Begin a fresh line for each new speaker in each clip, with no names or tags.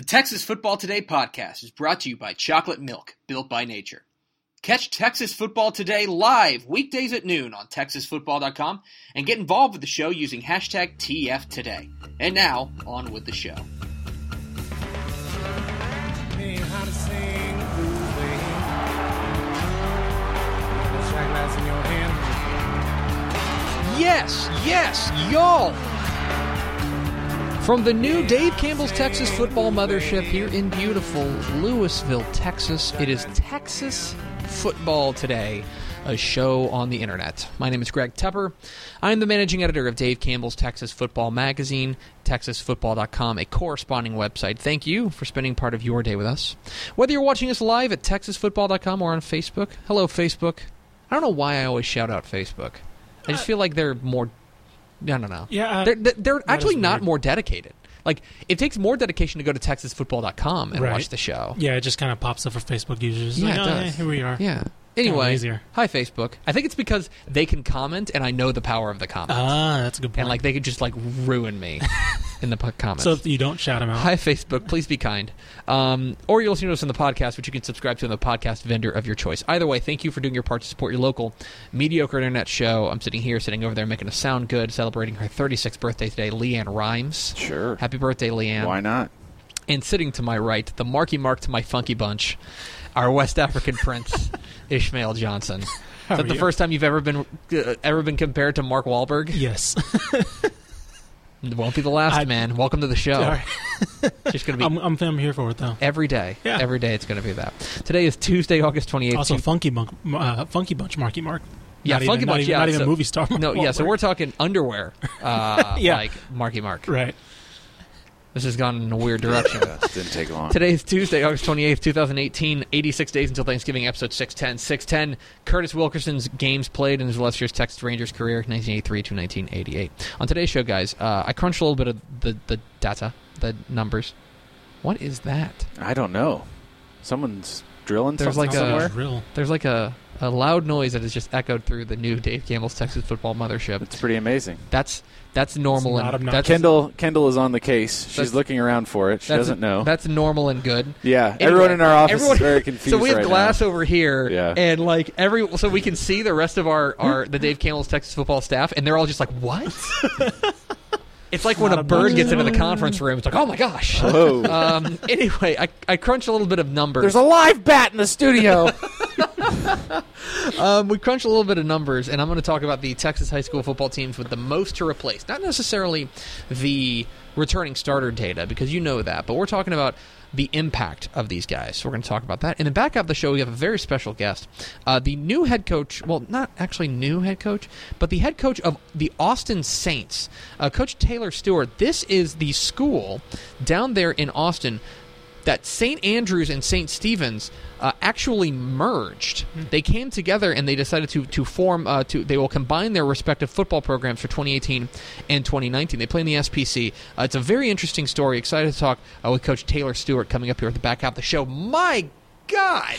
The Texas Football Today podcast is brought to you by Chocolate Milk, built by nature. Catch Texas Football Today live weekdays at noon on TexasFootball.com and get involved with the show using hashtag TFToday. And now, on with the show.
Yes, yes, y'all. From the new Dave Campbell's Texas Football Mothership here in beautiful Lewisville, Texas, it is Texas Football Today, a show on the internet. My name is Greg Tepper. I am the managing editor of Dave Campbell's Texas Football Magazine, TexasFootball.com, a corresponding website. Thank you for spending part of your day with us. Whether you're watching us live at TexasFootball.com or on Facebook, hello, Facebook. I don't know why I always shout out Facebook. I just uh, feel like they're more. I don't know.
Yeah, uh,
they're, they're, they're actually not more dedicated. Like it takes more dedication to go to TexasFootball.com and
Right.
watch the show.
Yeah, it just kind of pops up for Facebook users.
Yeah,
like,
it
oh,
does.
yeah, here we are.
Yeah. Anyway,
easier.
hi Facebook. I think it's because they can comment, and I know the power of the comment,
Ah, that's a good point.
and like they could just like ruin me in the p- comments.
so if you don't shout them out.
Hi, Facebook. Please be kind. Um, or you'll listen to us on the podcast, which you can subscribe to on the podcast vendor of your choice. Either way, thank you for doing your part to support your local mediocre internet show. I'm sitting here, sitting over there, making us sound good, celebrating her 36th birthday today, LeAnn Rimes.
Sure.
Happy birthday, LeAnn.
Why not?
And sitting to my right, the Marky Mark to my funky bunch, our West African prince, Ishmael Johnson. Is that the
you?
first time you've ever been uh, ever been compared to Mark Wahlberg?
Yes.
It won't be the last,
I-
man. Welcome to the show.
Right.
Just gonna be
I'm, I'm, I'm here for it though.
every day.
Yeah.
Every day it's going to be that. Today is Tuesday, August 28th.
Also, Funky Bunch, uh, Funky Bunch, Marky Mark.
Yeah,
not
Funky
even,
Bunch,
Not even,
yeah,
not even
so-
movie star.
no, yeah, so we're talking underwear, uh,
Yeah.
like Marky Mark.
right.
This has gone in a weird direction.
Yeah, didn't take long.
Today is Tuesday, August 28th, 2018. 86 days until Thanksgiving, episode 610. 610, Curtis Wilkerson's games played in his illustrious Texas Rangers career, 1983 to 1988. On today's show, guys, uh, I crunched a little bit of the, the data, the numbers. What is that?
I don't know. Someone's drilling
There's
something
like a-
somewhere.
Drill.
There's like a, a loud noise that has just echoed through the new Dave Campbell's Texas Football Mothership.
It's pretty amazing.
That's that's normal
It's not
and
obnoxious.
that's
Kendall Kendall is on the case. She's
That's-
looking around for it. She
that's-
doesn't know.
That's normal and good.
yeah,
Anyway,
everyone in our office
everyone-
is very confused.
So we have
right
glass
now.
over here,
Yeah.
and like every so we can see the rest of our, our the Dave Campbell's Texas football staff, and they're all just like, "What?" it's like when
Not
a bird gets into the conference room. It's like, "Oh my gosh!"
Whoa.
um, anyway, I I crunched a little bit of numbers.
There's a live bat in the studio.
Um, we crunched a little bit of numbers, and I'm going to talk about the Texas high school football teams with the most to replace. Not necessarily the returning starter data, because you know that, but we're talking about the impact of these guys. So we're going to talk about that. And then back up the show, we have a very special guest. Uh, the new head coach, well, not actually new head coach, but the head coach of the Austin Saints, uh, Coach Taylor Stewart. This is the school down there in Austin that St. Andrews and St. Stephen's uh, actually merged. They came together and they decided to to form uh, to they will combine their respective football programs for 2018 and 2019. They play in the SPC. Uh, it's a very interesting story. Excited to talk uh, with Coach Taylor Stewart coming up here at the back half of the show. My God,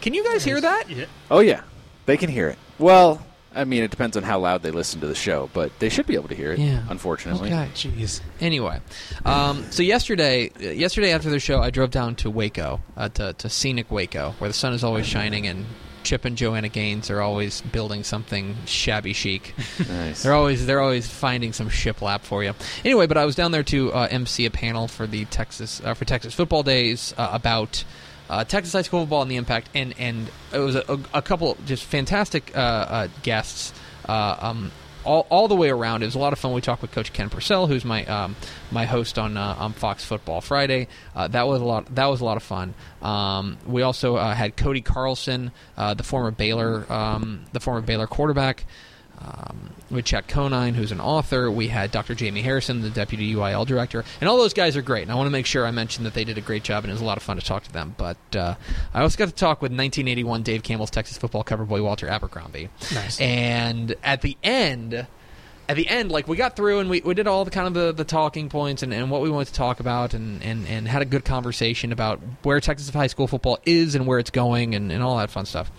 can you guys hear that?
Yeah.
oh yeah, they can hear it. Well, I mean, it depends on how loud they listen to the show, but they should be able to hear it.
Yeah.
Unfortunately.
Okay.
Jeez.
Anyway, um, so yesterday, yesterday after the show, I drove down to Waco, uh, to, to scenic Waco, where the sun is always shining, and Chip and Joanna Gaines are always building something shabby chic.
Nice.
They're always they're always finding some shiplap for you. Anyway, but I was down there to uh, MC a panel for the Texas uh, for Texas Football Days uh, about. Uh, Texas high school football and the impact, and and it was a, a, couple just fantastic uh, uh, guests, uh, um, all, all the way around. It was a lot of fun. We talked with Coach Ken Purcell, who's my um, my host on uh, on Fox Football Friday. Uh, that was a lot. That was a lot of fun. Um, we also had Cody Carlson, the former Baylor um, the former Baylor quarterback. Um, we had Conine, who's an author. We had Dr. Jamey Harrison, the deputy UIL director, and all those guys are great. And I want to make sure I mention that they did a great job, and it was a lot of fun to talk to them. But uh, I also got to talk with 1981 Dave Campbell's Texas football cover boy Walter Abercrombie.
Nice.
And at the end, at the end, like we got through and we, we did all the kind of the, the talking points and, and what we wanted to talk about and, and, and had a good conversation about where Texas high school football is and where it's going and, and all that fun stuff.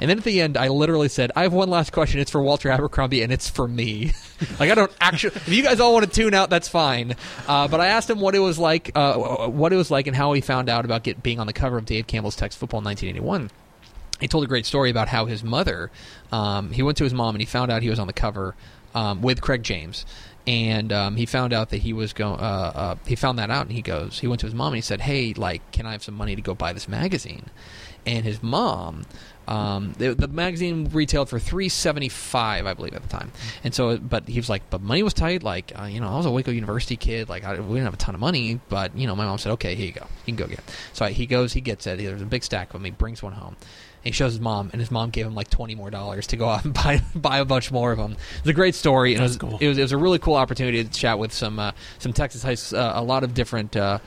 And then at the end, I literally said, I have one last question. It's for Walter Abercrombie and it's for me. like, I don't actually, if you guys all want to tune out, that's fine. Uh, but I asked him what it was like, uh, what it was like and how he found out about get, being on the cover of Dave Campbell's Texas Football in 1981 he told a great story about how his mother, um, he went to his mom and he found out he was on the cover um, with Craig James, and um, he found out that he was going. Uh, uh, he found that out, and he goes. He went to his mom and he said, "Hey, like, can I have some money to go buy this magazine?" And his mom. Um, the, the, magazine retailed for three seventy five, I believe, at the time. And so, but he was like, but money was tight. Like, uh, you know, I was a Waco University kid. Like, I, we didn't have a ton of money, but you know, my mom said, okay, here you go, you can go get. It. So he goes, he gets it. There's a big stack of them. He brings one home he shows his mom, and his mom gave him like twenty more dollars to go out and buy buy a bunch more of them. It's a great story, and it was,
cool.
it was, it was a really cool opportunity to chat with some uh, some Texas high uh, a lot of different. Uh,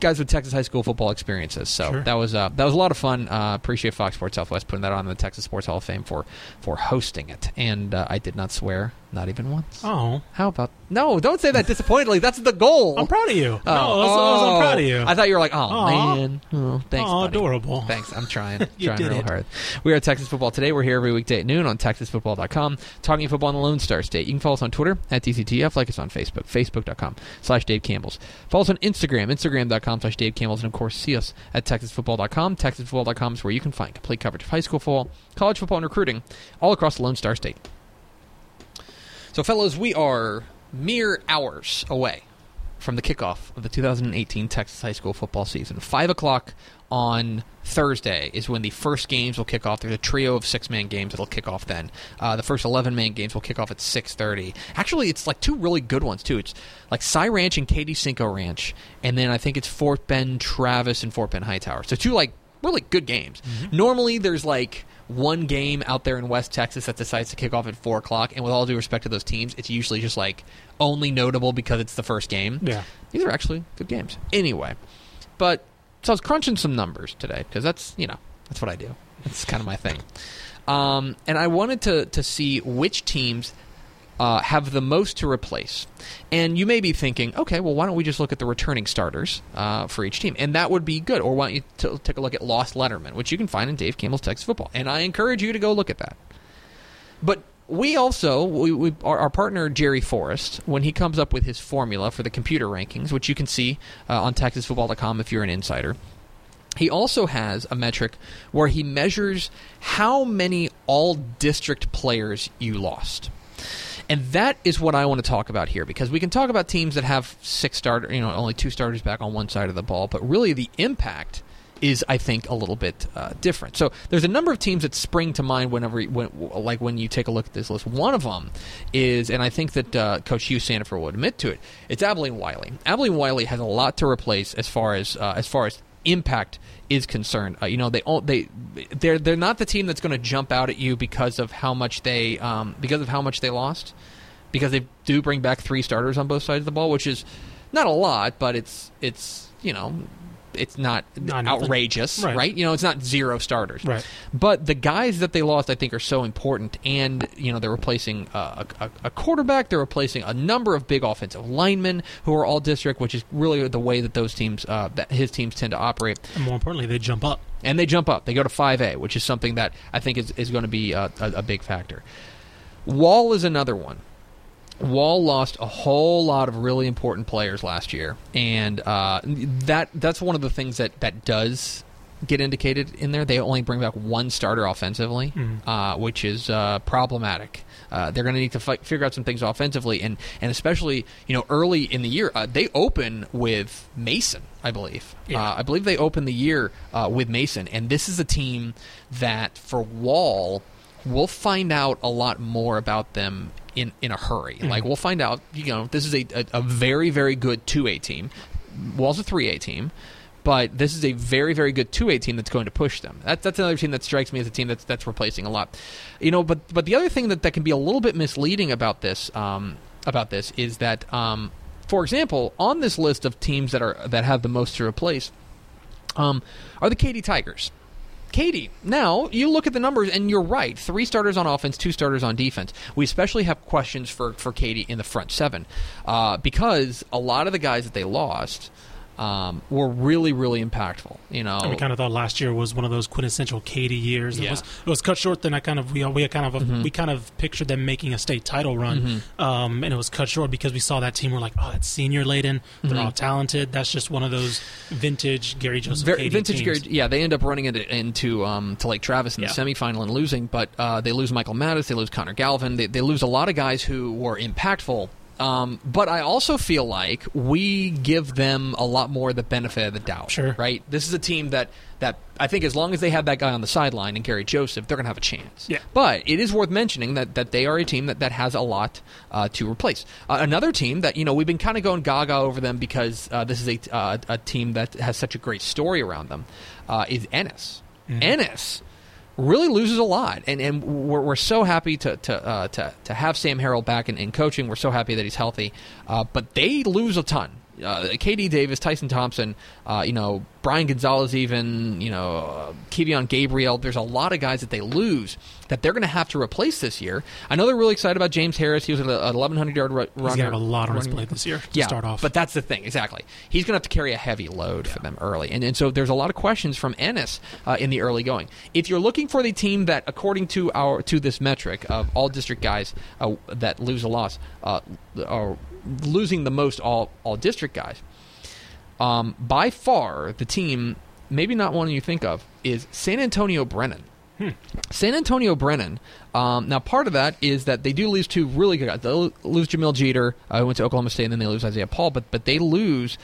guys with Texas high school football experiences. So
Sure.
that was uh, that was a lot of fun. Uh, appreciate Fox Sports Southwest putting that on the Texas Sports Hall of Fame for for hosting it. And uh, I did not swear, not even once.
Oh,
How about no? Don't say that disappointedly. That's the goal.
I'm proud of you.
Oh,
no, I was, I I'm
oh.
proud of you.
I thought you were like, oh
Aw.
man, oh, thanks,
Aw,
buddy.
adorable.
Thanks, I'm trying,
You
trying
did
real
it.
hard. We are at Texas Football today. We're here every weekday at noon on TexasFootball.com, talking football in the Lone Star State. You can follow us on Twitter at DCTF, like us on Facebook, Facebook.com slash Dave Campbell's. Follow us on Instagram, Instagram.com slash Dave Campbell's, and of course, see us at TexasFootball.com. TexasFootball.com is where you can find complete coverage of high school football, college football, and recruiting all across the Lone Star State. So, fellows, we are mere hours away from the kickoff of the 2018 Texas high school football season. Five o'clock on Thursday is when the first games will kick off. There's a trio of six-man games that'll kick off then. Uh, the first 11-man games will kick off at 6:30. Actually, it's like two really good ones too. It's like Cy Ranch and Katy Cinco Ranch, and then I think it's Fort Bend Travis and Fort Bend Hightower. So two like really good games. Normally, there's like one game out there in West Texas that decides to kick off at four o'clock, and with all due respect to those teams, it's usually just like only notable because it's the first game.
Yeah.
These are actually good games. Anyway, but so I was crunching some numbers today because that's you know that's what I do. That's kind of my thing. Um, and I wanted to to see which teams uh, have the most to replace. And you may be thinking, okay, well, why don't we just look at the returning starters uh, for each team? And that would be good. Or why don't you t- take a look at Lost Letterman, which you can find in Dave Campbell's Texas Football. And I encourage you to go look at that. But we also, we, we, our, our partner Jerry Forrest, when he comes up with his formula for the computer rankings, which you can see uh, on TexasFootball.com if you're an insider, he also has a metric where he measures how many all district players you lost. And that is what I want to talk about here because we can talk about teams that have six starter, you know, only two starters back on one side of the ball, but really the impact is, I think, a little bit uh, different. So there's a number of teams that spring to mind whenever, when, like when you take a look at this list. One of them is, and I think that uh, Coach Hugh Sandifer will admit to it, it's Abilene Wylie. Abilene Wylie has a lot to replace as far as uh, as far as impact is concerned. Uh, you know, they all they they're they're not the team that's going to jump out at you because of how much they um, because of how much they lost, because they do bring back three starters on both sides of the ball, which is not a lot, but it's it's you know. It's not
Not
outrageous,
Right.
right. You know, it's not zero starters.
Right.
But the guys that they lost, I think, are so important. And you know, they're replacing uh, a, a, a quarterback. They're replacing a number of big offensive linemen who are all district, which is really the way that those teams, uh, that his teams, tend to operate
And more importantly, they jump up.
and they jump up. They go to 5A, which is something that I think is, is going to be a, a, a big factor. Wall is another one. Wall lost a whole lot of really important players last year, and uh, that that's one of the things that, that does get indicated in there. They only bring back one starter offensively, uh, which is uh, problematic. Uh, they're going to need to fi- figure out some things offensively, and and especially you know early in the year uh, they open with Mason, I believe.
Yeah.
Uh, I believe they open the year uh, with Mason, and this is a team that for Wall, we'll find out a lot more about them in in a hurry. Like we'll find out, you know, this is a a, a very very good two A team. Wall's a three A team. But this is a very, very good two A team that's going to push them. That's that's another team that strikes me as a team that's that's replacing a lot, you know. But but the other thing that, that can be a little bit misleading about this um, about this is that, um, for example, on this list of teams that are that have the most to replace, um, are the Katy Tigers. Katy. Now you look at the numbers, and you're right. Three starters on offense, two starters on defense. We especially have questions for for Katy in the front seven uh, because a lot of the guys that they lost um, were really, really impactful. You know,
And we kind of thought last year was one of those quintessential Katy years. It
Yeah.
was it was cut short. Then I kind of we we kind of
Mm-hmm.
we kind of pictured them making a state title run, um, and it was cut short because we saw that team. We're like, oh, it's senior laden. They're all talented. That's just one of those vintage Gary Joseph
Mm-hmm. Very, vintage
teams.
Gary, yeah, they end up running into, into um, to Lake Travis in
Yeah.
the semifinal and losing, but uh, they lose Michael Mattis, they lose Connor Galvin, they, they lose a lot of guys who were impactful. Um, but I also feel like we give them a lot more the benefit of the doubt.
Sure.
right? This is a team that that I think as long as they have that guy on the sideline and Gary Joseph, they're going to have a chance.
Yeah.
But it is worth mentioning that, that they are a team that, that has a lot uh, to replace. Uh, another team that, you know, we've been kind of going gaga over them because uh, this is a, uh, a team that has such a great story around them uh, is Ennis. Ennis really loses a lot, and and we're, we're so happy to to, uh, to to have Sam Harrell back in, in coaching. We're so happy that he's healthy, uh, but they lose a ton. Uh, KD Davis, Tyson Thompson, uh, you know Brian Gonzalez, even you know uh, Kevion Gabriel. There's a lot of guys that they lose that they're going to have to replace this year. I know they're really excited about James Harris. He was an 1100 yard ru- runner.
He's gonna have a lot on his plate this year to
yeah,
start off.
But that's the thing, exactly. He's going to have to carry a heavy load for them early, and and so there's a lot of questions from Ennis uh, in the early going. If you're looking for the team that, according to our to this metric of all district guys uh, that lose a loss, uh, are losing the most all all district guys, um, by far the team, maybe not one you think of, is San Antonio Brennan. San Antonio Brennan. Um, now, part of that is that they do lose two really good guys. They lose Jamil Jeter, uh, who went to Oklahoma State, and then they lose Isaiah Paul. But but they lose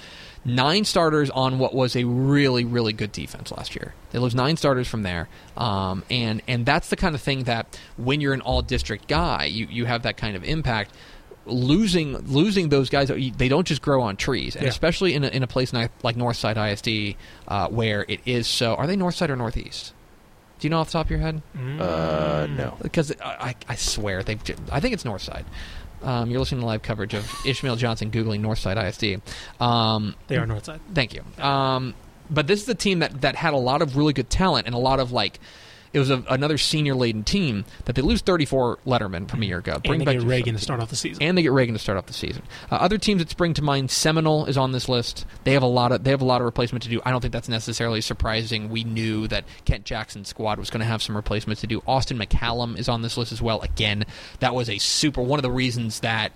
nine starters on what was a really really good defense last year. They lose nine starters from there, um, and and that's the kind of thing that when you're an all district guy, you you have that kind of impact. Losing losing those guys, they don't just grow on trees, and
Yeah.
especially in a, in a place like Northside ISD, uh, where it is so. Are they Northside or Northeast? Do you know off the top of your head?
Uh, no.
because I, I, I swear they I think it's Northside. Um, you're listening to live coverage of Ishmael Johnson googling Northside ISD. Um,
they are Northside.
thank you. Um, but this is a team that that had a lot of really good talent and a lot of like. It was a, another senior laden team that they lose 34 Letterman from a year ago.
And they
back
get Reagan to start off the season.
and they get Reagan to start off the season. Uh, other teams that spring to mind, Seminole is on this list. They have a lot of they have a lot of replacement to do. I don't think that's necessarily surprising. We knew that Kent Jackson's squad was going to have some replacements to do. Austin McCallum is on this list as well. Again, that was a super one of the reasons that,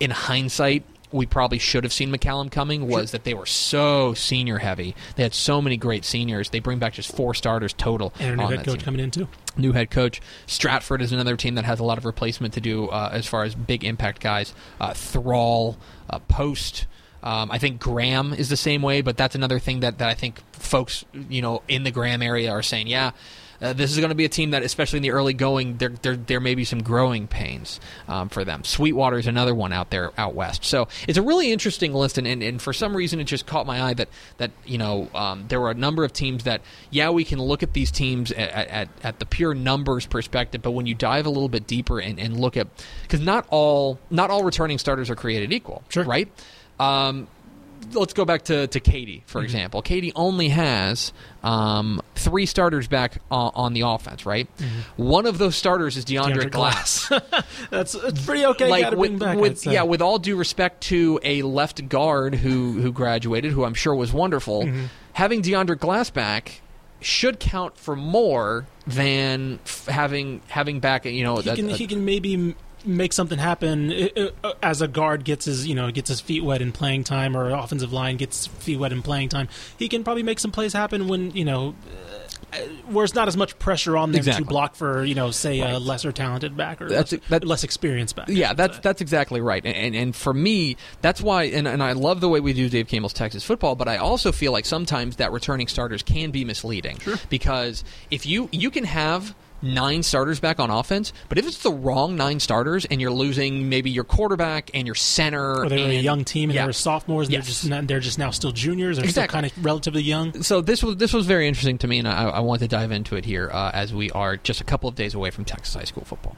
in hindsight. We probably should have seen McCallum coming was that they were so senior heavy. They had so many great seniors. They bring back just four starters total.
and a new
on
head
that
coach
team
coming in too.
new head coach. Stratford is another team that has a lot of replacement to do uh, as far as big impact guys. Uh, Thrall, uh, Post. Um, I think Graham is the same way, but that's another thing that, that I think folks you know in the Graham area are saying, yeah. Uh, this is going to be a team that, especially in the early going, there there, there may be some growing pains um, for them. Sweetwater is another one out there out west. So it's a really interesting list, and, and, and for some reason it just caught my eye that that you know um, there were a number of teams that yeah we can look at these teams at, at, at the pure numbers perspective, but when you dive a little bit deeper and, and look at because not all not all returning starters are created equal,
Sure.
right? Um, let's go back to, to Katy, for example. Katy only has um, three starters back on, on the offense, right? One of those starters is DeAndre,
DeAndre
Glass.
That's it's pretty okay.
like with,
back,
with yeah, with all due respect to a left guard who who graduated, who I'm sure was wonderful,
Mm-hmm.
having DeAndre Glass back should count for more than f- having having back you know
he
a-
can
a-
he can maybe make something happen uh, as a guard gets his you know gets his feet wet in playing time or offensive line gets feet wet in playing time. He can probably make some plays happen when you know. Uh, where it's not as much pressure on them
Exactly.
to block for you know say a lesser talented back or
That's-
less,
that-
less experienced back.
Yeah, that's
say.
that's exactly right. And, and and for me, that's why and, and I love the way we do Dave Campbell's Texas football, but I also feel like sometimes that returning starters can be misleading. Because if you you can have nine starters back on offense. But if it's the wrong nine starters and you're losing maybe your quarterback and your center,
Or they were a young team and
Yeah.
they were sophomores. And
Yes.
They're just not, they're just now still juniors. They're
Exactly.
still kind of relatively young.
so this was this was very interesting to me, and I, I want to dive into it here uh, as we are just a couple of days away from Texas high school football.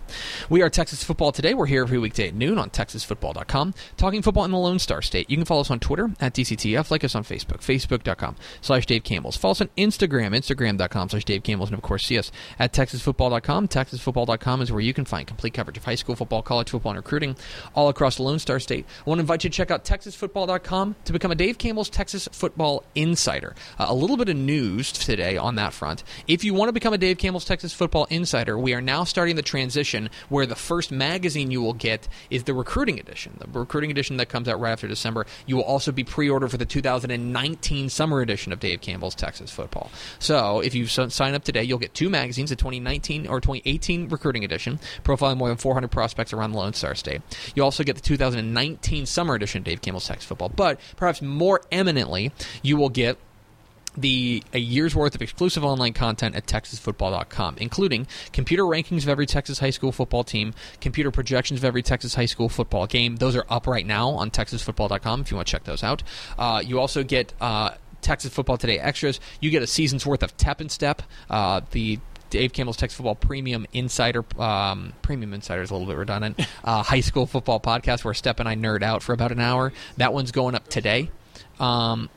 We are Texas football today. We're here every weekday at noon on TexasFootball.com, talking football in the Lone Star State. You can follow us on Twitter at DCTF, like us on Facebook, Facebook.com slash Dave Campbell's. Follow us on Instagram, Instagram.com slash Dave Campbell's, and of course see us at TexasFootball.com. TexasFootball.com is where you can find complete coverage of high school football, college football, and recruiting all across Lone Star State. I want to invite you to check out TexasFootball.com to become a Dave Campbell's Texas Football Insider. Uh, a little bit of news today on that front. If you want to become a Dave Campbell's Texas Football Insider, we are now starting the transition where the first magazine you will get is the recruiting edition. The recruiting edition that comes out right after December. You will also be pre-ordered for the 2019 summer edition of Dave Campbell's Texas Football. So if you sign up today, you'll get two magazines: the 2019 or 2018 recruiting edition, profiling more than 400 prospects around the Lone Star State. You also get the 2019 summer edition of Dave Campbell's Texas Football. But perhaps more eminently, you will get the a year's worth of exclusive online content at texasfootball.com including computer rankings of every texas high school football team computer projections of every texas high school football game those are up right now on texasfootball.com if you want to check those out uh, you also get uh, texas football today extras you get a season's worth of tep and step uh, the Dave Campbell's Texas Football Premium Insider, um, Premium Insider is a little bit redundant. Uh, high school football podcast where Step and I nerd out for about an hour. That one's going up today. Um,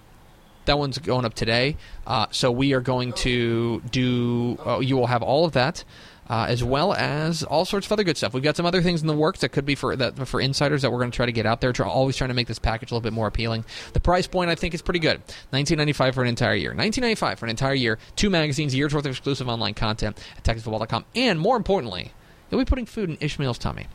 that one's going up today. Uh, so we are going to do. Uh, you will have all of that, uh, as well as all sorts of other good stuff. We've got some other things in the works that could be for that for insiders that we're going to try to get out there. Try, always trying to make this package a little bit more appealing. The price point I think is pretty good. Nineteen ninety five for an entire year. Nineteen ninety five for an entire year. Two magazines, a year's worth of exclusive online content at TexasFootball.com, and more importantly, you'll be putting food in Ishmael's tummy.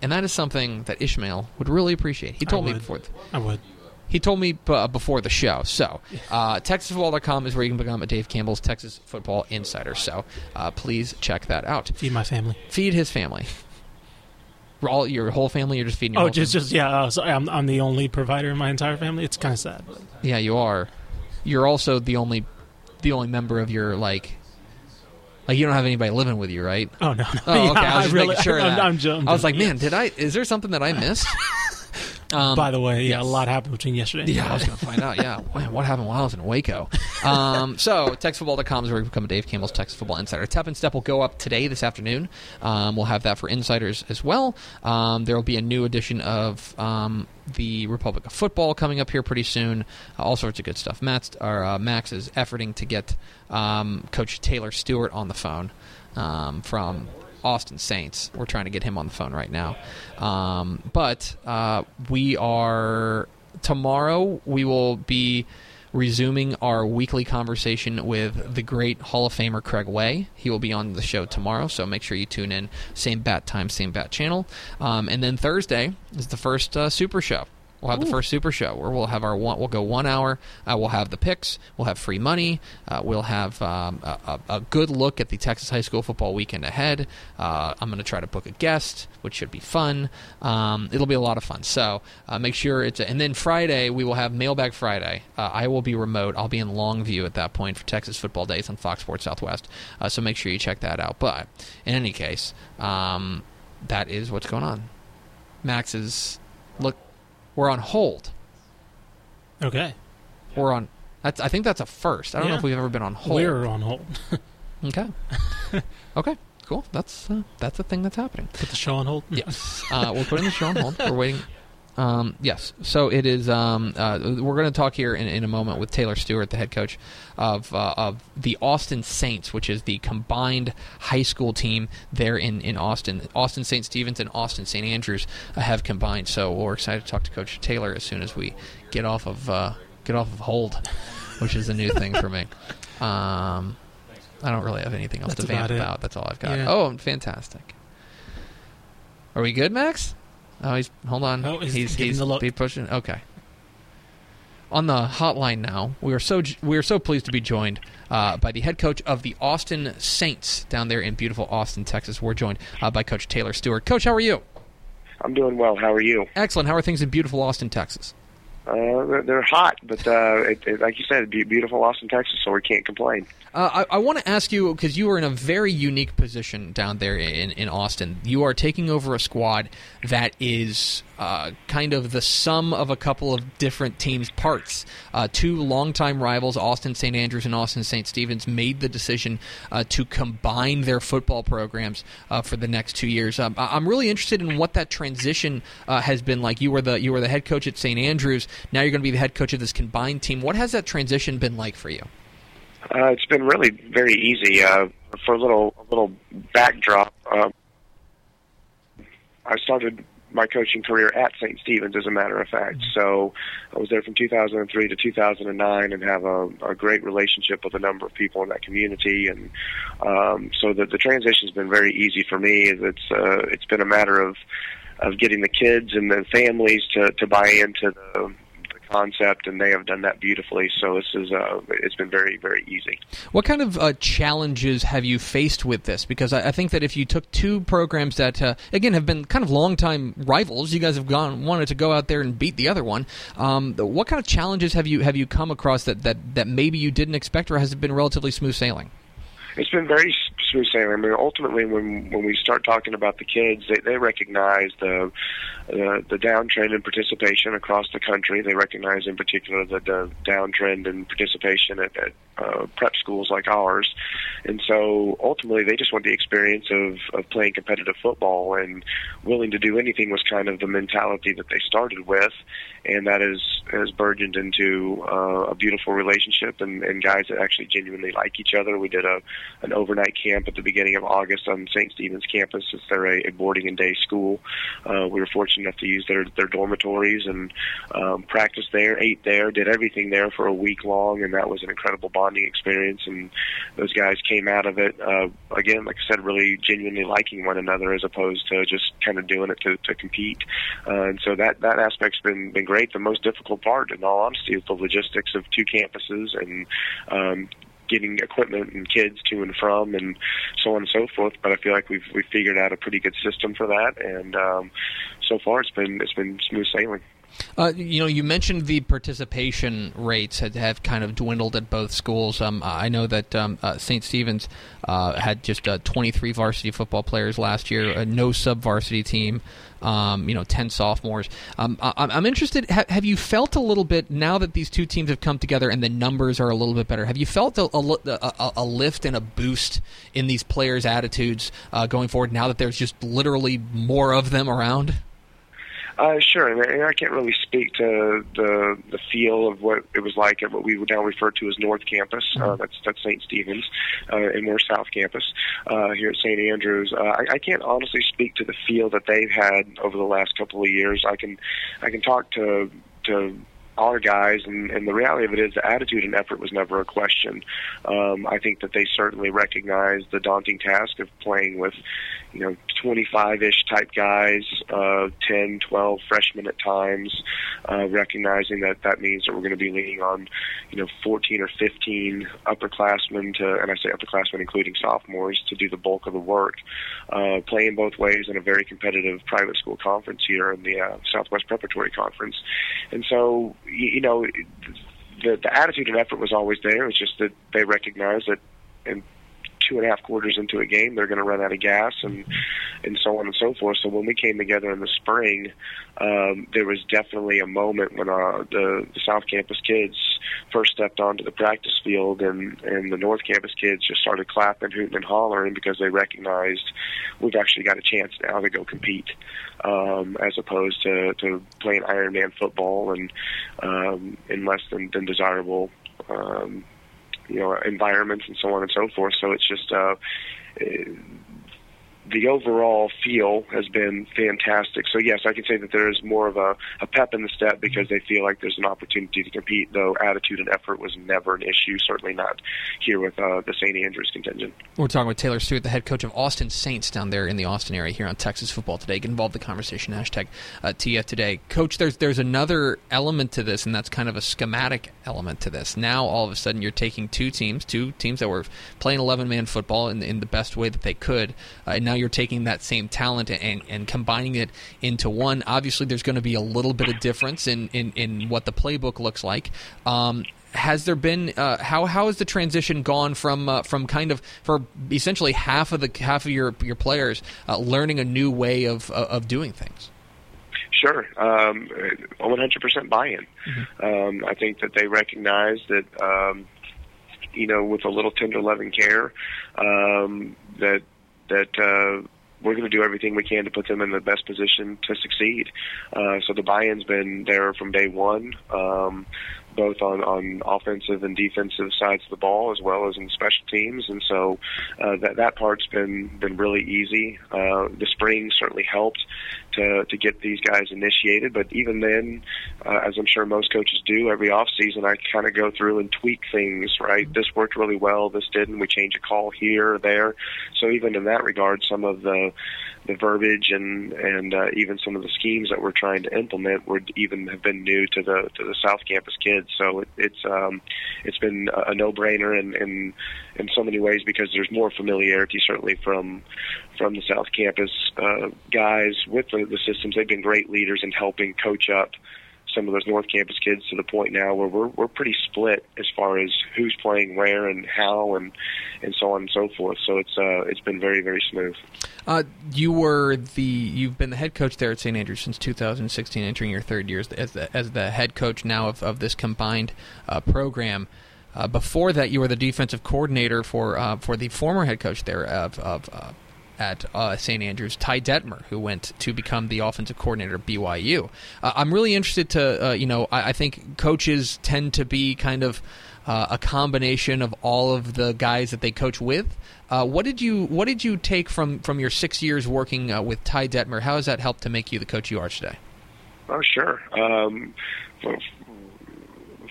And that is something that Ishmael would really appreciate. He told me before.
I would.
He told me b- uh, before the show. So, uh, TexasFootball.com is where you can become a Dave Campbell's Texas Football Insider. So, uh, please check that out.
Feed my family.
Feed his family. All your whole family. You're just feeding. Your
Oh, just
family?
just yeah. Uh, sorry, I'm I'm the only provider in my entire family. It's kind of sad.
yeah. You are. You're also the only, the only member of your like. Like you don't have anybody living with you, right?
Oh no. no.
Oh, okay.
Yeah,
I was just
really,
making sure. of
I'm,
that.
I'm,
I was like, man,
yes.
did I? Is there something that I missed? Um,
By the way, yeah,
yes.
a lot happened between yesterday. and
Yeah, I was going to find out. Yeah, what happened while I was in Waco? Um, so, TexasFootball.com is where you become a Dave Campbell's Texas Football Insider. Tep and Step will go up today, this afternoon. Um, we'll have that for insiders as well. Um, there will be a new edition of um, the Republic of Football coming up here pretty soon. Uh, all sorts of good stuff. Matt's, or, uh, Max is efforting to get um, Coach Taylor Stewart on the phone um, from Austin Saints. We're trying to get him on the phone right now. Um, but uh, we are tomorrow. We will be resuming our weekly conversation with the great Hall of Famer Craig Way. He will be on the show tomorrow, so make sure you tune in. Same bat time, same bat channel. Um, and then Thursday is the first uh, Super Show. We'll have the first Super Show where we'll have our one. We'll go one hour. Uh, we'll have the picks. We'll have free money. Uh, we'll have um, a, a, a good look at the Texas high school football weekend ahead. Uh, I'm going to try to book a guest, which should be fun. Um, it'll be a lot of fun. So uh, make sure it's. and then Friday we will have Mailbag Friday. Uh, I will be remote. I'll be in Longview at that point for Texas Football Days on Fox Sports Southwest. Uh, so make sure you check that out. But in any case, um, that is what's going on. Max is look. We're on hold.
Okay,
We're on. That's. I think that's a first. I don't know if we've ever been on hold.
we're on hold.
Okay. okay. Cool. That's uh, that's a thing that's happening.
Put the show on hold.
Yes. uh, we're putting the show on hold. We're waiting. Um, yes. So it is. Um, uh, we're going to talk here in, in a moment with Taylor Stewart, the head coach of uh, of the Austin Saints, which is the combined high school team there in, in Austin. Austin St. Stephen's and Austin St. Andrews uh, have combined. So we're excited to talk to Coach Taylor as soon as we get off of uh, get off of hold, which is a new thing for me. Um, I don't really have anything else
That's
to vamp
about
about. That's all I've got.
Yeah.
Oh, fantastic. Are we good, Max? Oh, he's hold on.
Oh, he's
he's he's
the look.
be pushing. Okay. On the hotline now, we are so we are so pleased to be joined uh, by the head coach of the Austin Saints down there in beautiful Austin, Texas. We're joined uh, by Coach Taylor Stewart. Coach, how are you?
I'm doing well. How are you?
Excellent. How are things in beautiful Austin, Texas?
Uh, they're, hot, but uh, it, it, like you said, beautiful Austin, Texas, so we can't complain.
Uh, I, I want to ask you because you are in a very unique position down there in, in Austin. You are taking over a squad that is uh, kind of the sum of a couple of different teams' parts. Uh, two longtime rivals, Austin St. Andrews and Austin St. Stephen's, made the decision uh, to combine their football programs uh, for the next two years. Um, I'm really interested in what that transition uh, has been like. You were the you were the head coach at St. Andrews. Now you're going to be the head coach of this combined team. What has that transition been like for you?
Uh, it's been really very easy. Uh, for a little a little backdrop, uh, I started my coaching career at St. Stephen's, as a matter of fact. So I was there from 2003 to 2009, and have a, a great relationship with a number of people in that community. And um, so the the transition's been very easy for me. It's uh, it's been a matter of of getting the kids and the families to to buy into the concept, and they have done that beautifully. So this is uh, it's been very very easy.
What kind of uh, challenges have you faced with this? Because I, I think that if you took two programs that uh, again have been kind of longtime rivals, you guys have gone wanted to go out there and beat the other one. Um, what kind of challenges have you have you come across that, that that maybe you didn't expect, or has it been relatively smooth sailing?
It's been very smooth sailing. I mean, ultimately, when when we start talking about the kids, they they recognize the uh, the downtrend in participation across the country. They recognize, in particular, the, the downtrend in participation at, at uh, prep schools like ours, and so ultimately, they just want the experience of of playing competitive football and willing to do anything was kind of the mentality that they started with, and that is has burgeoned into uh, a beautiful relationship and, and guys that actually genuinely like each other. We did a an overnight camp at the beginning of August on St. Stephen's campus. Since they're a, a boarding and day school, uh, we were fortunate enough to use their their dormitories and um, practice there, ate there, did everything there for a week long, and that was an incredible bonding experience. And those guys came out of it uh, again, like I said, really genuinely liking one another as opposed to just kind of doing it to, to compete. Uh, and so that that aspect's been been great. The most difficult part, in all honesty, is the logistics of two campuses and um, getting equipment and kids to and from and so on and so forth. But I feel like we've we've figured out a pretty good system for that, and um, so far it's been it's been smooth sailing.
Uh, you know, you mentioned the participation rates had, have kind of dwindled at both schools. Um, I know that um, uh, St. Stephen's uh, had just uh, 23 varsity football players last year, uh, no sub varsity team, um, you know, 10 sophomores. Um, I, I'm interested, ha- have you felt a little bit, now that these two teams have come together and the numbers are a little bit better, have you felt a, a, a, a lift and a boost in these players' attitudes uh, going forward now that there's just literally more of them around?
Uh, sure, and I, and I can't really speak to the the feel of what it was like at what we would now refer to as North Campus. Uh, that's that's St. Stephen's, uh, and we're South Campus uh, here at St. Andrews. Uh, I, I can't honestly speak to the feel that they've had over the last couple of years. I can I can talk to to our guys, and, and the reality of it is the attitude and effort was never a question. Um, I think that they certainly recognize the daunting task of playing with, you know, 25-ish type guys, uh, 10, 12 freshmen at times, uh, recognizing that that means that we're going to be leaning on, you know, 14 or 15 upperclassmen to, and I say upperclassmen including sophomores, to do the bulk of the work. Uh, playing both ways in a very competitive private school conference here in the uh, Southwest Preparatory Conference, and so you, know, the the attitude and effort was always there. It's just that they recognize that in two and a half quarters into a game, they're going to run out of gas and and so on and so forth. So when we came together in the spring, um, there was definitely a moment when uh, the, the South Campus kids first stepped onto the practice field, and and the North Campus kids just started clapping, hooting, and hollering because they recognized we've actually got a chance now to go compete, um, as opposed to to playing Ironman football and um, in less than, than desirable. Um, you know, environments and so on and so forth. So it's just uh, the overall feel has been fantastic. So yes, I can say that there is more of a, a pep in the step because they feel like there's an opportunity to compete. Though attitude and effort was never an issue. Certainly not here with uh, the St. Andrews contingent.
We're talking with Taylor Stewart, the head coach of Austin Saints down there in the Austin area here on Texas Football Today. Get involved in the conversation. Hashtag uh, TF Today. Coach, there's there's another element to this, and that's kind of a schematic element to this. Now all of a sudden you're taking two teams, two teams that were playing 11 man football in, in the best way that they could, uh, and now you're taking that same talent and, and combining it into one. Obviously, there's going to be a little bit of difference in, in, in what the playbook looks like. Um, has there been uh, how how has the transition gone from uh, from kind of for essentially half of the half of your your players uh, learning a new way of of doing things?
Sure, um, 100% buy-in. Mm-hmm. Um, I think that they recognize that um, you know with a little tender loving care um, that that. Uh, we're going to do everything we can to put them in the best position to succeed. Uh, so the buy-in's been there from day one. Um, both on, on offensive and defensive sides of the ball as well as in special teams. And so uh, that that part's been been really easy. Uh, the spring certainly helped to to get these guys initiated, but even then, uh, as I'm sure most coaches do every off season, I kind of go through and tweak things. Right, this worked really well, this didn't. We change a call here or there. So even in that regard, some of the the verbiage and and uh, even some of the schemes that we're trying to implement would even have been new to the to the South Campus kids. So it, it's um, it's been a no-brainer in, in in so many ways because there's more familiarity certainly from from the South Campus uh, guys with the, the systems. They've been great leaders in helping coach up some of those North Campus kids to the point now where we're we're pretty split as far as who's playing where and how and and so on and so forth. So it's uh it's been very very smooth.
Uh, you were the you've been the head coach there at St Andrews since 2016, entering your third year as the, as the head coach now of, of this combined uh, program. Uh, before that, you were the defensive coordinator for uh, for the former head coach there of, of uh, at uh, St. Andrews, Ty Detmer, who went to become the offensive coordinator at BYU. Uh, I'm really interested to, uh, you know, I, I, think coaches tend to be kind of uh, a combination of all of the guys that they coach with. Uh, what did you What did you take from from your six years working uh, with Ty Detmer? How has that helped to make you the coach you are today?
Oh, sure. Um, for,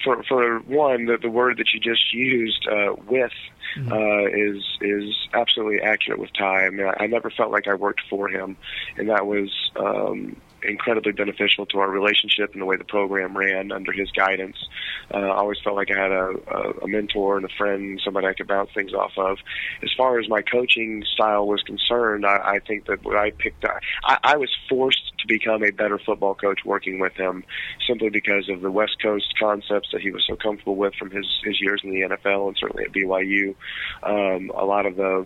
for, for one, the, the word that you just used, with mm-hmm. uh, is is absolutely accurate with Ty. I mean, I, I never felt like I worked for him, and that was um, incredibly beneficial to our relationship and the way the program ran under his guidance. Uh, I always felt like I had a, a, a mentor and a friend, somebody I could bounce things off of. As far as my coaching style was concerned, I, I think that what I picked, I, I was forced become a better football coach working with him, simply because of the West Coast concepts that he was so comfortable with from his his years in the NFL and certainly at BYU. Um, a lot of the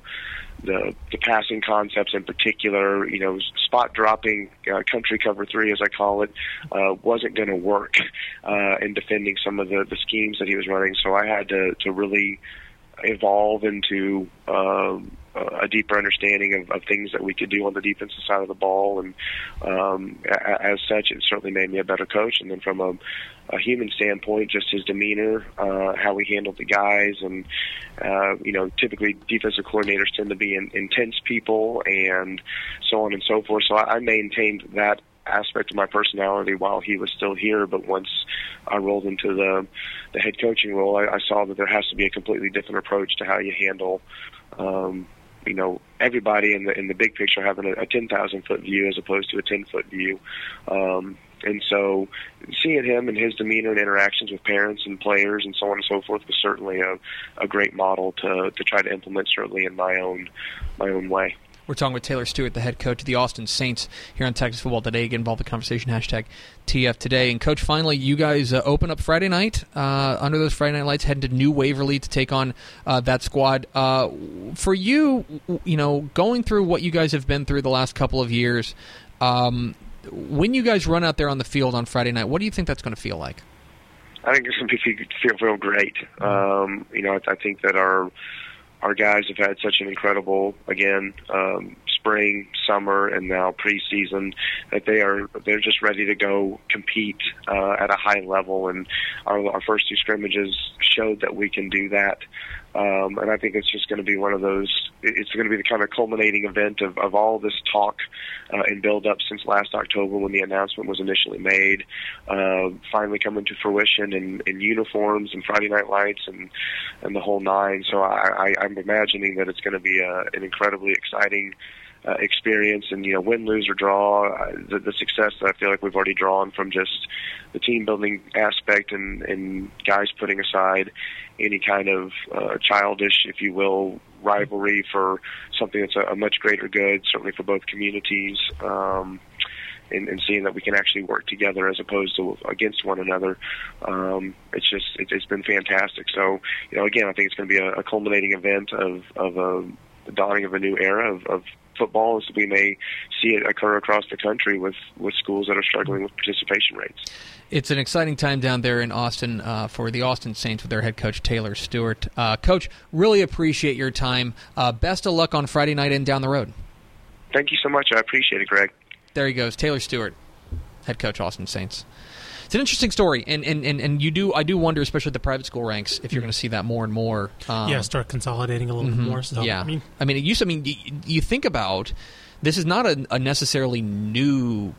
the the passing concepts in particular, you know, spot dropping, uh, country cover three as I call it, uh, wasn't going to work uh, in defending some of the the schemes that he was running. So I had to to really evolve into um, a deeper understanding of, of things that we could do on the defensive side of the ball, and um, as such, it certainly made me a better coach. And then from a, a human standpoint, just his demeanor, uh, how we handled the guys, and uh, you know, typically defensive coordinators tend to be in, intense people, and so on and so forth. So I, I maintained that aspect of my personality while he was still here. But once I rolled into the the head coaching role, I, I saw that there has to be a completely different approach to how you handle um, you know everybody in the in the big picture having a, a ten thousand foot view as opposed to a ten foot view. Um, and so, seeing him and his demeanor and interactions with parents and players and so on and so forth was certainly a, a great model to to try to implement certainly in my own my own way.
We're talking with Taylor Stewart, the head coach of the Austin Saints here on Texas Football Today. Get involved in the conversation, hashtag TF Today. And, Coach, finally, you guys uh, open up Friday night uh, under those Friday night lights, heading to New Waverly to take on uh, that squad. Uh, for you, you know, going through what you guys have been through the last couple of years, um, when you guys run out there on the field on Friday night, what do you think that's going to feel like?
I think it's going to feel, feel great. Um, you know, I, I think that our our guys have had such an incredible again um, spring, summer, and now preseason that they are they're just ready to go compete uh, at a high level. And our, our first two scrimmages showed that we can do that. Um, and I think it's just going to be one of those. It's going to be the kind of culminating event of, of all this talk uh, and build up since last October when the announcement was initially made, uh, finally coming to fruition in, in uniforms and Friday Night Lights and and the whole nine. So I, I, I'm imagining that it's going to be a, an incredibly exciting uh, experience and you know win, lose or draw, uh, the, the success that I feel like we've already drawn from just the team building aspect and and guys putting aside any kind of uh, childish, if you will, rivalry for something that's a, a much greater good, certainly for both communities. Um, and, and seeing that we can actually work together as opposed to against one another. Um, it's just it, it's been fantastic. So you know, again, I think it's going to be a, a culminating event of of a the dawning of a new era of, of football as we may see it occur across the country with, with schools that are struggling with participation rates.
It's an exciting time down there in Austin uh, for the Austin Saints with their head coach Taylor Stewart. Uh, coach, really appreciate your time. Uh, best of luck on Friday night and down the road.
Thank you so much. I appreciate it, Greg.
There he goes, Taylor Stewart, head coach Austin Saints. It's an interesting story, and, and, and, and you do I do wonder, especially at the private school ranks, if you're going to see that more and more. Um,
yeah, start consolidating a little
mhm,
bit more. So
yeah,
I mean,
I mean, it used. I mean, you, you think about this is not a, a necessarily new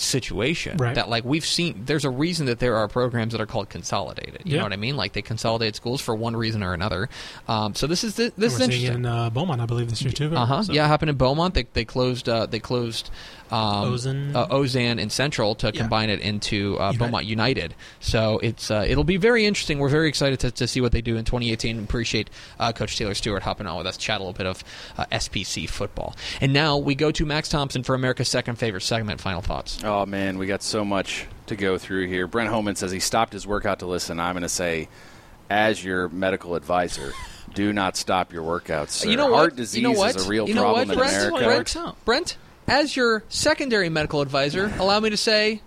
situation
Right.
that like we've seen there's a reason that there are programs that are called consolidated you
Yeah.
know what i mean like they consolidate schools for one reason or another um, so this is the, this is interesting
in uh, Beaumont, I believe, this year too.
uh-huh.
So-
Yeah, it happened in Beaumont. They they closed uh, they closed um,
Ozen.
uh, Ozen and Central to
Yeah.
combine it into uh,
United.
Beaumont United. So it's uh, it'll be very interesting. We're very excited to, to see what they do in 2018. Appreciate uh, Coach Taylor Stewart hopping on with us, chat a little bit of uh, SPC football. And now we go to Max Thompson for America's second favorite segment. Final thoughts.
Oh man, we got so much to go through here. Brent Holman says he stopped his workout to listen. I'm going to say, as your medical advisor, do not stop your workouts. Sir.
You know what?
Heart disease
you know what?
is a real
you know
problem
what,
in
Brent?
America.
Brent, Brent, as your secondary medical advisor, allow me to say,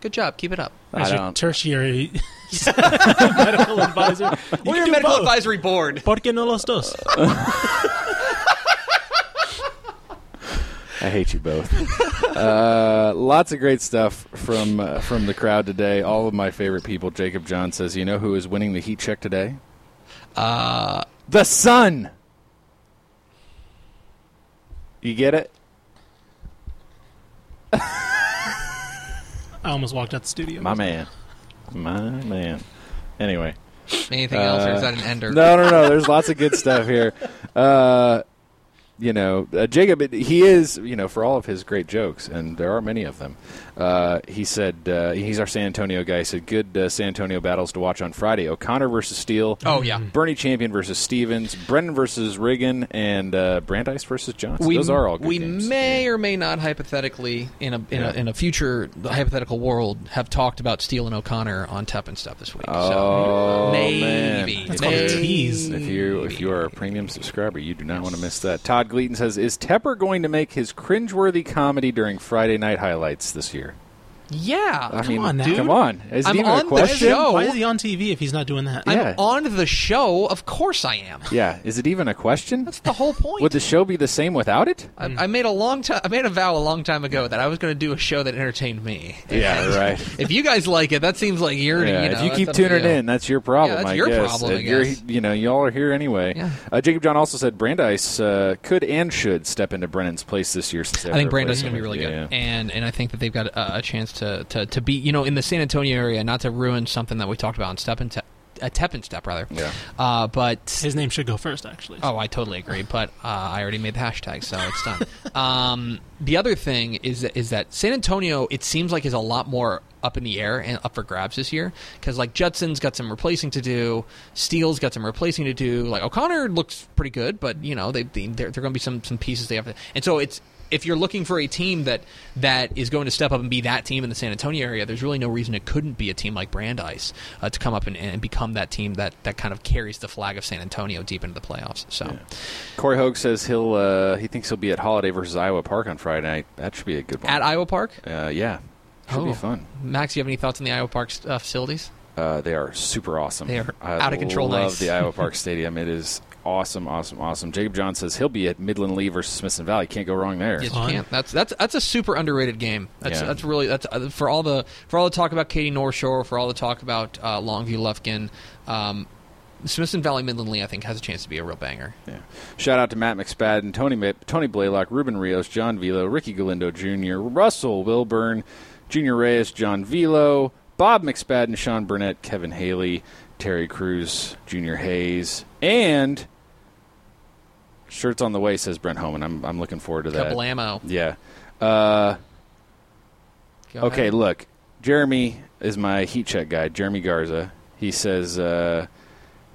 good job. Keep it up.
I
As your
don't.
tertiary medical advisor. You
Or
can
your medical
both.
advisory board.
¿Por qué no los dos?
I hate you both. uh, lots of great stuff from uh, from the crowd today. All of my favorite people. Jacob John says, "You know who is winning the heat check today?
Uh,
The sun." You get it?
I almost walked out the studio.
My man. My man. Anyway.
anything else, or is that an ender?
No, no, no. There's lots of good stuff here. Uh, you know, uh, Jacob, he is, you know, for all of his great jokes, and there are many of them. Uh, he said uh, he's our San Antonio guy. He said good uh, San Antonio battles to watch on Friday: O'Connor versus Steele.
Oh, yeah.
Boerne Champion versus Stevens, Brennan versus Riggin, and uh, Brandeis versus Johnson.
we,
Those are all good
we
games.
may or may not hypothetically in a in,
Yeah.
a in a future hypothetical world have talked about Steele and O'Connor on Tep and Step this week.
Oh
so maybe
man!
That's called a tease.
If you if you are a premium subscriber, you do not want to miss that. Todd Gleaton says, "Is Tepper going to make his cringeworthy comedy during Friday night highlights this year?"
Yeah,
I
Come
mean,
on now.
come on. Is
I'm
it even
on
a
the
question?
show.
Why is he on TV if he's not doing that?
Yeah.
I'm on the show. Of course, I am.
Yeah, is it even a question?
That's the whole point.
Would the show be the same without it?
I, I made a long time. I made a vow a long time ago that I was going to do a show that entertained me.
Yeah, right.
If you guys like it, that seems like you're.
Yeah,
you know,
if you
that's
keep
up to
tuning
you.
in, that's your problem.
Yeah, that's
I
your
guess.
problem, I
you're-
guess.
you know, y'all are here anyway.
Yeah.
Uh, Jacob John also said Brandeis uh, could and should step into Brennan's place this year. Since
I think
to
Brandeis is going to be really good,
Yeah,
and and I think that they've got a, a chance to, to to be you know in the San Antonio area, not to ruin something that we talked about in Step and Te- uh, Tep and Step rather.
Yeah.
Uh, but
His name should go first, actually.
Oh, I totally agree. But uh, I already made the hashtag, so it's done. um, the other thing is that, is that San Antonio, it seems like, is a lot more up in the air and up for grabs this year because like Judson's got some replacing to do, Steele's got some replacing to do. Like O'Connor looks pretty good, but you know they, they there, there are going to be some some pieces they have to. And so it's if you're looking for a team that that is going to step up and be that team in the San Antonio area, there's really no reason it couldn't be a team like Brandeis uh, to come up and, and become that team that, that kind of carries the flag of San Antonio deep into the playoffs. So.
Corey Hogue says he'll uh, he thinks he'll be at Holliday versus Iowa Park on Friday night. That should be a good one.
At Iowa Park?
uh, yeah, should
Oh.
be fun.
Max, you have any thoughts on the Iowa Park uh, facilities?
Uh, they are super awesome.
They are
I
out of control
Love
nice.
the Iowa Park Stadium. It is awesome, awesome, awesome. Jacob John says he'll be at Midland Lee versus Smithson Valley. Can't go wrong there.
Yes, you
Fun.
can. That's that's that's a super underrated game. That's
Yeah.
that's really that's uh, for all the for all the talk about Katy North Shore, for all the talk about uh, Longview Lufkin. Um, Smithson Valley Midland Lee, I think, has a chance to be a real banger.
Yeah. Shout out to Matt McSpadden, Tony Ma- Tony Blaylock, Ruben Rios, John Velo, Ricky Galindo Jr., Russell Wilburn, Junior Reyes, John Velo, Bob McSpadden, Sean Burnett, Kevin Haley, Terry Cruz, Junior Hayes, and Shirts on the way, says Brent Homan. I'm I'm looking forward to that.
Kablamo.
Yeah. Uh, okay,
ahead.
look. Jeremy is my heat check guy. Jeremy Garza. He says, uh,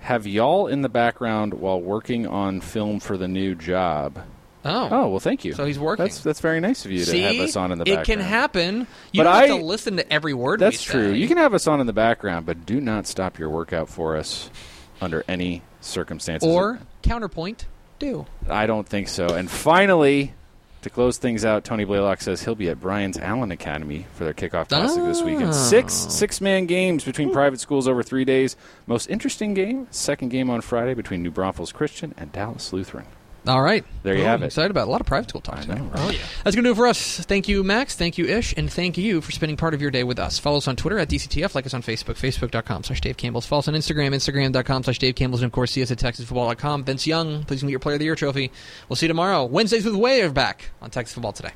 "Have y'all in the background while working on film for the new job?"
Oh.
Oh well, thank you.
So he's working.
That's that's very nice of you
See,
to have us on in the
it
background.
can happen. You
But
don't
I-
have to listen to every word.
That's true. You can have us on in the background, but do not stop your workout for us under any circumstances.
or counterpoint. Do
I don't think so. And finally, to close things out, Tony Blaylock says he'll be at Bryan's Allen Academy for their kickoff classic this weekend.
Oh.
Six six man games between private schools over three days. Most interesting game, second game on Friday between New Braunfels Christian and Dallas Lutheran.
All right.
There you
Oh,
have it.
Excited about it. a lot of private school talk.
I
today.
know, right?
Oh yeah.
That's going to do it for us. Thank you, Max. Thank you, Ish. And thank you for spending part of your day with us. Follow us on Twitter at DCTF. Like us on Facebook, facebook.com slash Dave Campbell's. Follow us on Instagram, instagram.com slash Dave Campbell's. And, of course, see us at TexasFootball.com. Vince Young, please get your Player of the Year trophy. We'll see you tomorrow. Wednesdays with Wave back on Texas Football Today.